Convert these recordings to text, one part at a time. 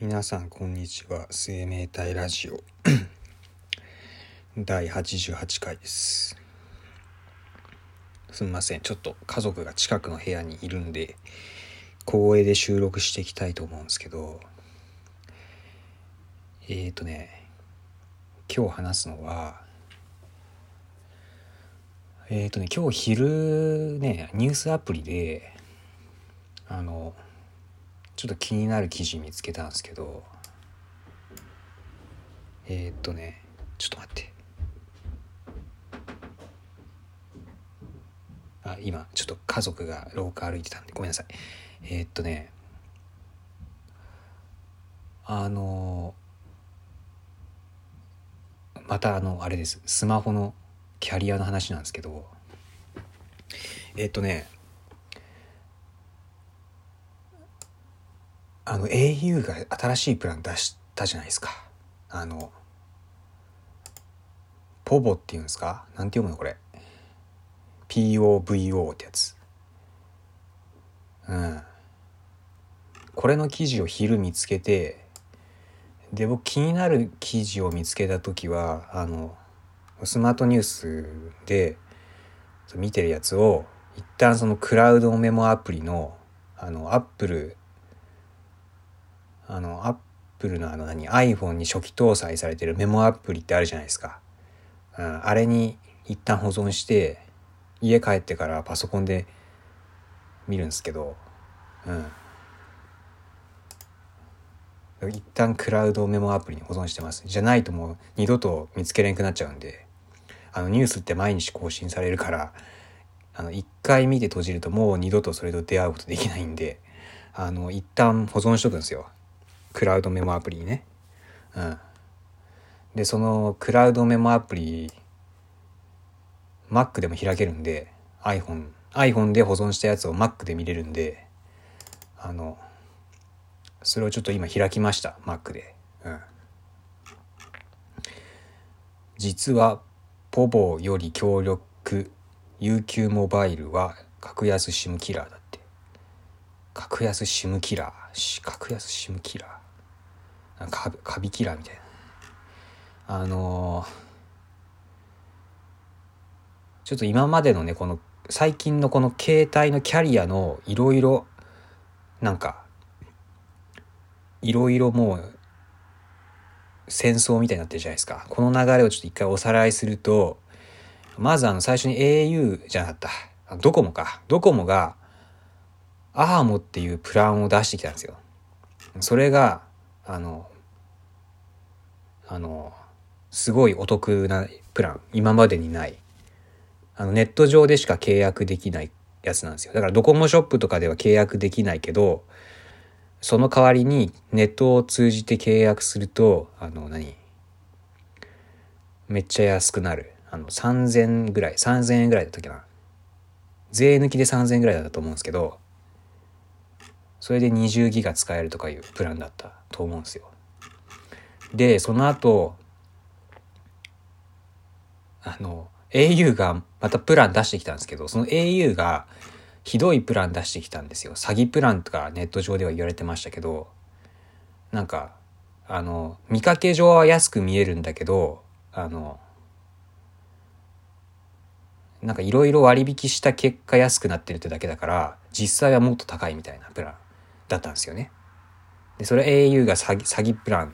皆さんこんにちは。生命体ラジオ。第88回です。すみません。ちょっと家族が近くの部屋にいるんで光栄で収録していきたいと思うんですけどえっ、ー、とね今日話すのはえっ、ー、とね今日昼ねニュースアプリであのちょっと気になる記事見つけたんですけど。えー、っとねちょっと待って。あ今ちょっと家族が廊下歩いてたんでごめんなさい。えー、っとねあのまたあのあれです。スマホのキャリアの話なんですけど。えっとねあの au が新しいプラン出したじゃないですか。あのポボっていうんですか？なんて読むのこれ？POVO ってやつ。うん。これの記事を昼見つけてで僕気になる記事を見つけた時はあのスマートニュースで見てるやつを一旦そのクラウドメモアプリのあのアップルあの、アップルのあの何、iPhone に初期搭載されてるメモアプリってあるじゃないですか。うん、あれに一旦保存して、家帰ってからパソコンで見るんですけど、うん。一旦クラウドメモアプリに保存してます。じゃないともう二度と見つけれんくなっちゃうんで、あのニュースって毎日更新されるから、あの一回見て閉じるともう二度とそれと出会うことできないんで、あの一旦保存しとくんですよ。クラウドメモアプリね。うん。で、そのクラウドメモアプリ、Mac でも開けるんで、iPhone、iPhone で保存したやつを Mac で見れるんで、あの、それをちょっと今開きました、Mac で。うん。実は、ポボより強力 UQ モバイルは格安 SIM キラーだって。格安 SIM キラー。格安 SIM キラー。カカビキラーみたいな。あのー、ちょっと今までのねこの最近のこの携帯のキャリアのいろいろなんかいろいろもう戦争みたいになってるじゃないですか。この流れをちょっと一回おさらいするとまずあの最初に au じゃなかった。ドコモか。ドコモがアハモっていうプランを出してきたんですよ。それがあのあのすごいお得なプラン今までにない。あのネット上でしか契約できないやつなんですよ。だからドコモショップとかでは契約できないけどその代わりにネットを通じて契約するとあの何？めっちゃ安くなる。あの3000ぐらい。3000円ぐらいだったっけな。税抜きで3000円ぐらいだったと思うんですけどそれで20ギガ使えるとかいうプランだったと思うんですよ。で、その後、あの、au がまたプラン出してきたんですけど、その au がひどいプラン出してきたんですよ。詐欺プランとかネット上では言われてましたけど、なんか、あの、見かけ上は安く見えるんだけど、あの、なんかいろいろ割引した結果安くなってるってだけだから、実際はもっと高いみたいなプラン。だったんですよね。で、それ au が詐欺、詐欺プランっ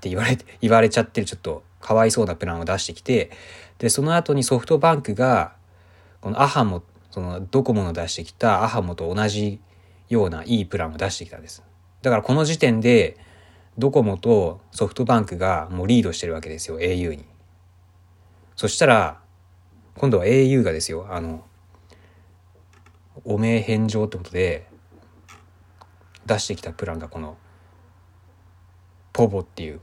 て言われて、言われちゃってるちょっとかわいそうなプランを出してきて、で、その後にソフトバンクが、このアハモ、そのドコモの出してきたアハモと同じようないいプランを出してきたんです。だからこの時点で、ドコモとソフトバンクがもうリードしてるわけですよ、au に。そしたら、今度は au がですよ、あの、汚名返上ってことで、出してきたプランがこのポボっていう、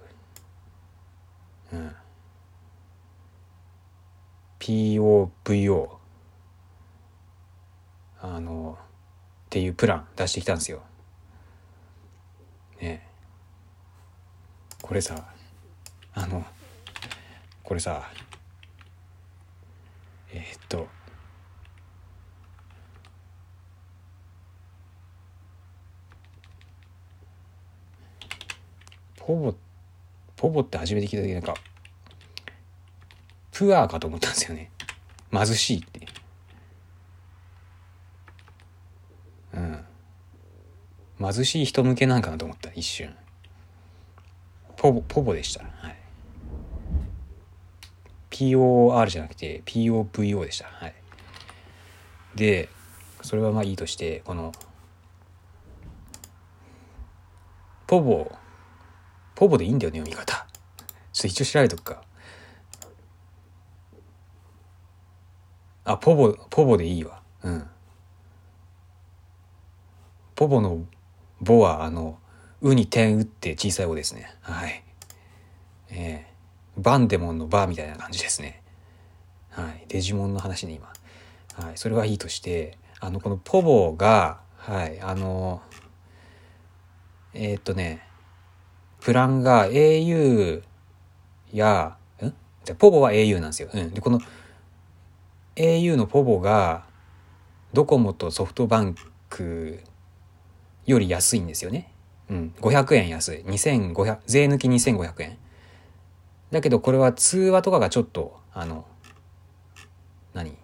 うん、POVO あのっていうプラン出してきたんですよ。ねこれさあのこれさえー、っとポボポボって初めて聞いた時なんかプアーかと思ったんですよね。貧しいって。うん。貧しい人向けなんかなと思った一瞬。ポボポボでした。はい。POR じゃなくて POVO でした。はい。でそれはまあいいとしてこのポボポボでいいんだよね読み方。ちょっと一応調べとくか。あポボポボでいいわ。うん。ポボの「ボ」はあの「う」に点打って小さい「お」ですね。はい。えー、バンデモンの「バー」みたいな感じですね。はい。デジモンの話ね今。はい。それはいいとしてあのこのポボがはい。あのえー、っとねプランが au やん？じゃポボは au なんですよ、うん、でこの au のポボがドコモとソフトバンクより安いんですよね。うん。500円安い。2500、税抜き2500円。だけどこれは通話とかがちょっと、あの、何？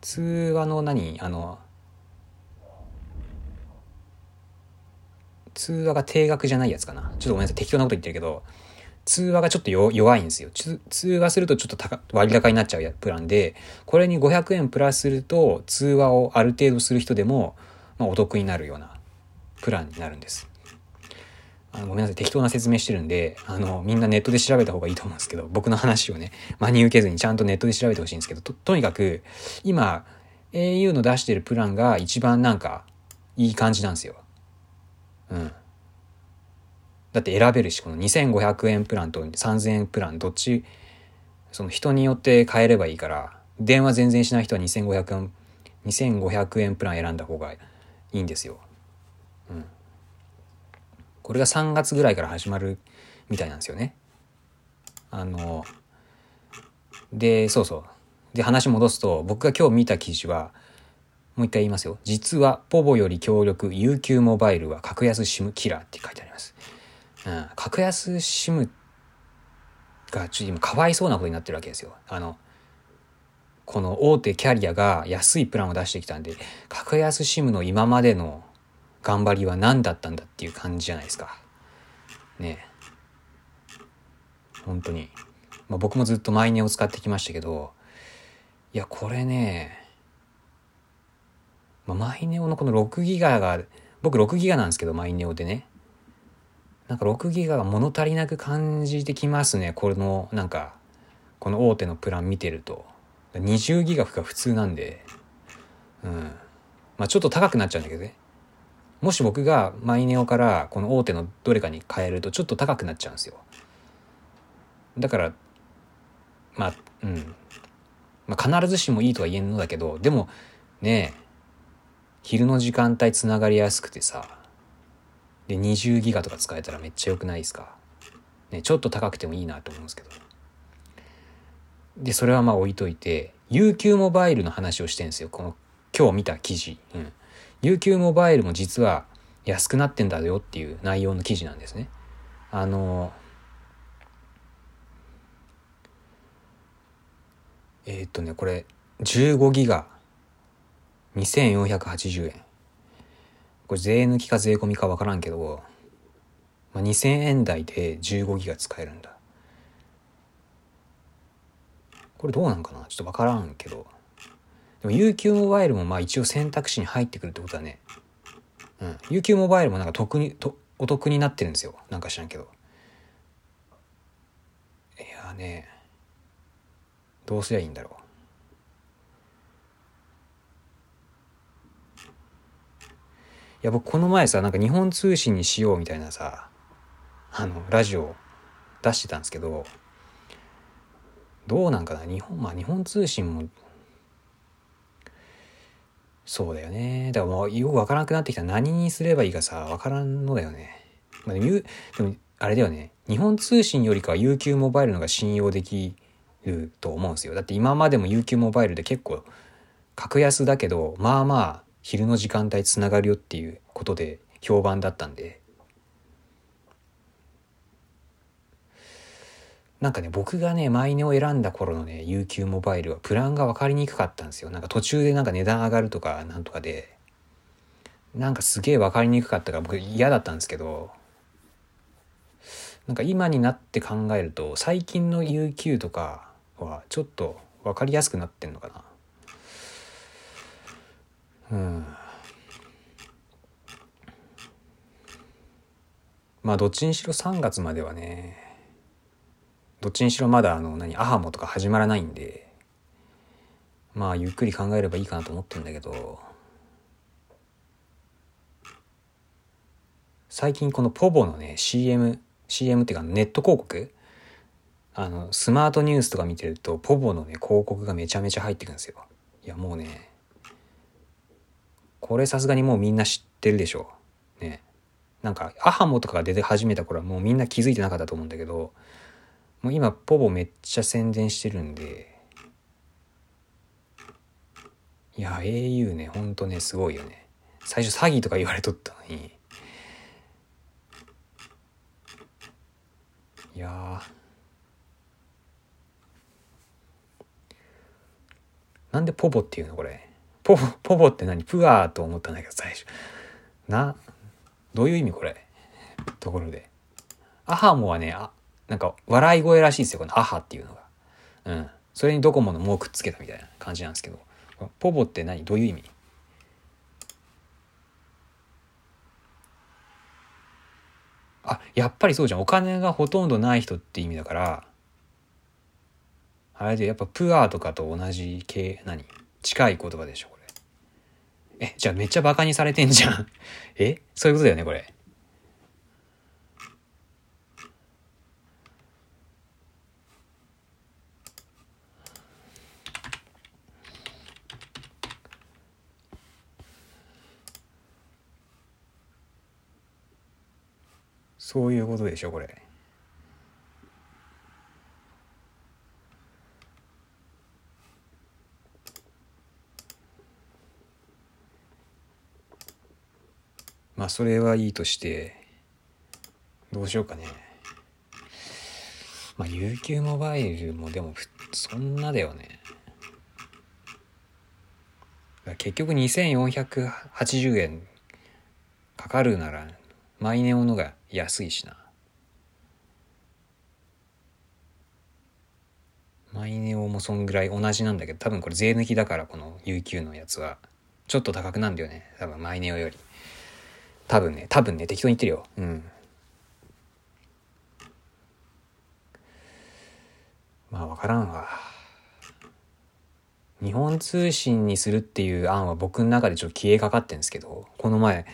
通話の何？あの、通話が定額じゃないやつかな。ちょっとごめんなさい。適当なこと言ってるけど、通話がちょっと弱いんですよ。通話するとちょっと割高になっちゃうプランで、これに500円プラスすると、通話をある程度する人でも、まあ、お得になるようなプランになるんです。あのごめんなさい適当な説明してるんであのみんなネットで調べた方がいいと思うんですけど僕の話をね真に受けずにちゃんとネットで調べてほしいんですけどととにかく今 au の出してるプランが一番なんかいい感じなんですよ。うん。だって選べるしこの2500円プランと3000円プランどっちその人によって変えればいいから電話全然しない人は2500円2500円プラン選んだ方がいいんですよ。うん。これが3月ぐらいから始まるみたいなんですよね。あの、で、そうそう。で、話戻すと、僕が今日見た記事は、もう一回言いますよ。実は、ポボより強力、UQ モバイルは格安 SIM キラーって書いてあります。うん。格安 SIM が、ちょっと今、かわいそうなことになってるわけですよ。あの、この大手キャリアが安いプランを出してきたんで、格安 SIM の今までの頑張りは何だったんだっていう感じじゃないですか。ね本当に。まあ、僕もずっとマイネを使ってきましたけど、いや、これね、マイネオのこの6ギガが、僕6ギガなんですけど、マイネオでね。なんか6ギガが物足りなく感じてきますね。この、なんか、この大手のプラン見てると。20ギガが普通なんで、うん。まあちょっと高くなっちゃうんだけどね。もし僕がマイネオからこの大手のどれかに変えるとちょっと高くなっちゃうんですよ。だから、まあ、うん。まあ必ずしもいいとは言えんのだけど、でもねえ昼の時間帯つながりやすくてさ、で20ギガとか使えたらめっちゃ良くないですか。ね、ちょっと高くてもいいなと思うんですけど。で、それはまあ置いといて、UQ モバイルの話をしてんですよ。この今日見た記事。うん。UQ モバイルも実は安くなってんだよっていう内容の記事なんですね。あの、えー、っとね、これ15ギガ2480円。これ税抜きか税込みかわからんけど、まあ、2000円台で15ギガ使えるんだ。これどうなんかな？ちょっとわからんけど。でも UQ モバイルもまあ一応選択肢に入ってくるってことだね。うん。UQ モバイルもなんか得に、とお得になってるんですよ。なんか知らんけど。いやね、どうすりゃいいんだろう。や、僕この前さ、なんか日本通信にしようみたいなさ、あの、ラジオ出してたんですけど、どうなんかな日本まあ日本通信もそうだよね。だからもうよくわからなくなってきた。何にすればいいかさわからんのだよね、まあ、でもでもあれだよね。日本通信よりかは UQ モバイルのが信用できると思うんですよ。だって今までも UQ モバイルで結構格安だけどまあまあ昼の時間帯つながるよっていうことで評判だったんで。なんかね僕がねマイネを選んだ頃のね UQ モバイルはプランが分かりにくかったんですよ。なんか途中でなんか値段上がるとかなんとかで。なんかすげえ分かりにくかったから僕嫌だったんですけど。なんか今になって考えると最近の UQ とかはちょっと分かりやすくなってんのかな。うん。まあどっちにしろ3月まではね、どっちにしろまだあの何アハモとか始まらないんでまあゆっくり考えればいいかなと思ってるんだけど最近このポボのね CM CM っていうかネット広告あのスマートニュースとか見てるとポボのね広告がめちゃめちゃ入ってくるんですよいやもうねこれさすがにもうみんな知ってるでしょう。ね。なんかアハモとかが出て始めた頃はもうみんな気づいてなかったと思うんだけどもう今ポボめっちゃ宣伝してるんでいや au ねほんとねすごいよね。最初詐欺とか言われとったのに。いやなんでポボっていうのこれ？ポボポボって何？プアーと思ったんだけど最初。などういう意味これ？ところで。アハモはねあなんか笑い声らしいんですよ、このアハっていうのが。うん。それにドコモのもうくっつけたみたいな感じなんですけど。ポボって何？どういう意味？あ、やっぱりそうじゃん。お金がほとんどない人って意味だから、あれでやっぱプアーとかと同じ系、何？近い言葉でしょ、これ。え、じゃあめっちゃバカにされてんじゃん。え？そういうことだよね、これ。そういうことでしょこれ。まあそれはいいとしてどうしようかね。まあ UQ モバイルもでもそんなだよね。結局2480円かかるならマイネオのが安いしな。マイネオもそんぐらい同じなんだけど、多分これ税抜きだからこの UQ のやつは、ちょっと高くなんだよね。多分マイネオより。多分ね、多分ね、適当に言ってるよ。うん。まあわからんわ。日本通信にするっていう案は僕の中でちょっと消えかかってんですけど、この前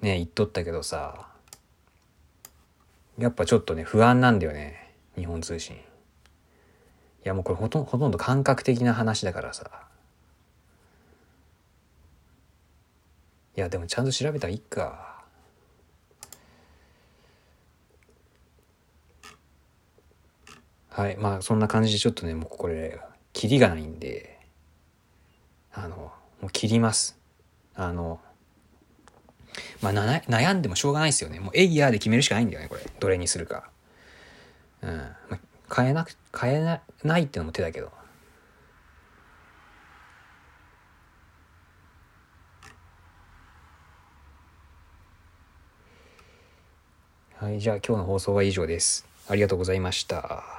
ね、言っとったけどさ、やっぱちょっとね、不安なんだよね。日本通信。いやもうこれほとほとんど感覚的な話だからさ。いやでもちゃんと調べたらいいか。はい。まあそんな感じでちょっとね、もうこれ、キリがないんで、あの、もう切ります。あの、まあ、悩んでもしょうがないですよね。もうエイヤーで決めるしかないんだよね、これ。どれにするか。うん。まあ、変えなく、変えなないっていうのも手だけど。はい、じゃあ今日の放送は以上です。ありがとうございました。